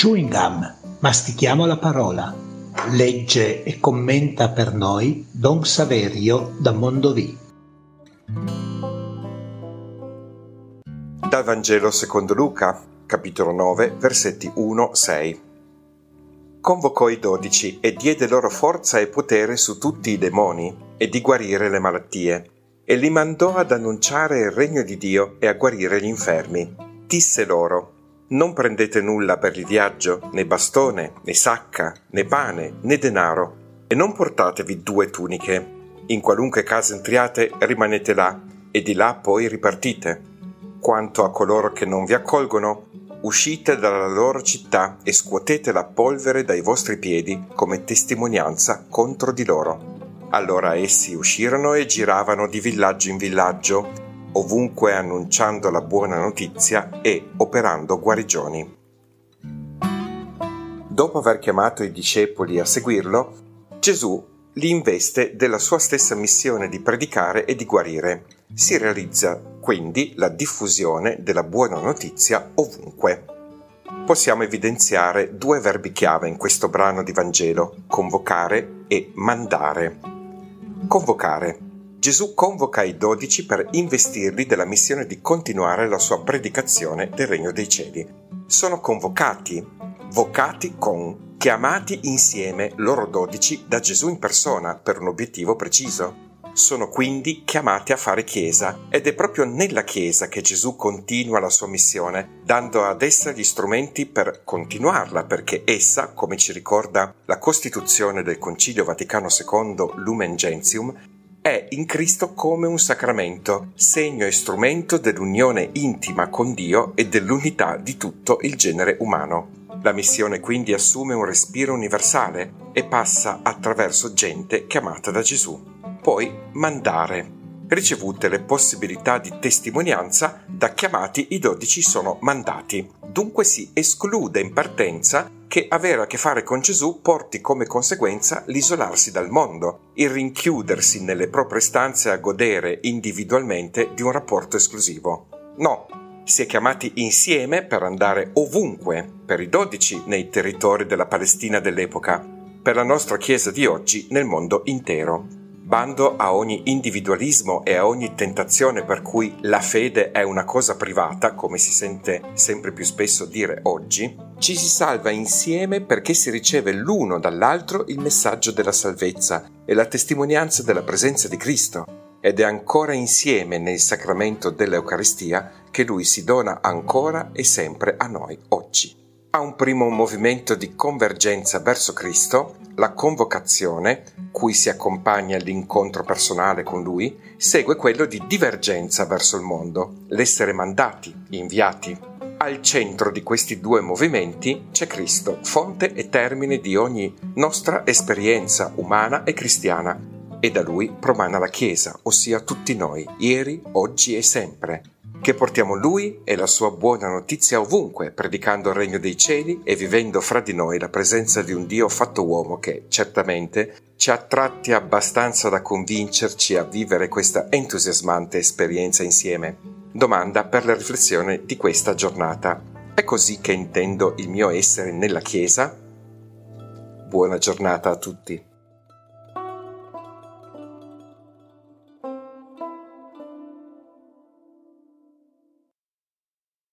chewing gum, mastichiamo la parola. Legge e commenta per noi Don Saverio da Mondovì. Dal Vangelo secondo Luca, capitolo 9, versetti 1-6. Convocò i dodici e diede loro forza e potere su tutti i demoni e di guarire le malattie, e li mandò ad annunciare il regno di Dio e a guarire gli infermi. Disse loro, non prendete nulla per il viaggio, né bastone, né sacca, né pane, né denaro, e non portatevi due tuniche. In qualunque casa entriate, rimanete là, e di là poi ripartite. Quanto a coloro che non vi accolgono, uscite dalla loro città e scuotete la polvere dai vostri piedi come testimonianza contro di loro. Allora essi uscirono e giravano di villaggio in villaggio, ovunque annunciando la buona notizia e operando guarigioni. Dopo aver chiamato i discepoli a seguirlo, Gesù li investe della sua stessa missione di predicare e di guarire. Si realizza quindi la diffusione della buona notizia ovunque. Possiamo evidenziare due verbi chiave in questo brano di Vangelo, convocare e mandare. Convocare. Gesù convoca i dodici per investirli della missione di continuare la sua predicazione del regno dei cieli. Sono convocati, vocati con chiamati insieme loro dodici da Gesù in persona per un obiettivo preciso. Sono quindi chiamati a fare Chiesa ed è proprio nella Chiesa che Gesù continua la sua missione, dando ad essa gli strumenti per continuarla, perché essa, come ci ricorda la Costituzione del Concilio Vaticano II Lumen Gentium, è in Cristo come un sacramento, segno e strumento dell'unione intima con Dio e dell'unità di tutto il genere umano. La missione quindi assume un respiro universale e passa attraverso gente chiamata da Gesù. Poi mandare. Ricevute le possibilità di testimonianza, da chiamati i dodici sono mandati. Dunque si esclude in partenza che avere a che fare con Gesù porti come conseguenza l'isolarsi dal mondo, il rinchiudersi nelle proprie stanze a godere individualmente di un rapporto esclusivo. No, si è chiamati insieme per andare ovunque, per i dodici nei territori della Palestina dell'epoca, per la nostra Chiesa di oggi nel mondo intero. Bando a ogni individualismo e a ogni tentazione per cui la fede è una cosa privata, come si sente sempre più spesso dire oggi, ci si salva insieme perché si riceve l'uno dall'altro il messaggio della salvezza e la testimonianza della presenza di Cristo ed è ancora insieme nel sacramento dell'Eucaristia che Lui si dona ancora e sempre a noi oggi. A un primo movimento di convergenza verso Cristo, la convocazione, cui si accompagna l'incontro personale con Lui, segue quello di divergenza verso il mondo, l'essere mandati, inviati. Al centro di questi due movimenti c'è Cristo, fonte e termine di ogni nostra esperienza umana e cristiana, e da lui promana la Chiesa, ossia tutti noi, ieri, oggi e sempre, che portiamo lui e la sua buona notizia ovunque, predicando il regno dei cieli e vivendo fra di noi la presenza di un Dio fatto uomo che, certamente, ci ha tratti abbastanza da convincerci a vivere questa entusiasmante esperienza insieme. Domanda per la riflessione di questa giornata. È così che intendo il mio essere nella Chiesa? Buona giornata a tutti.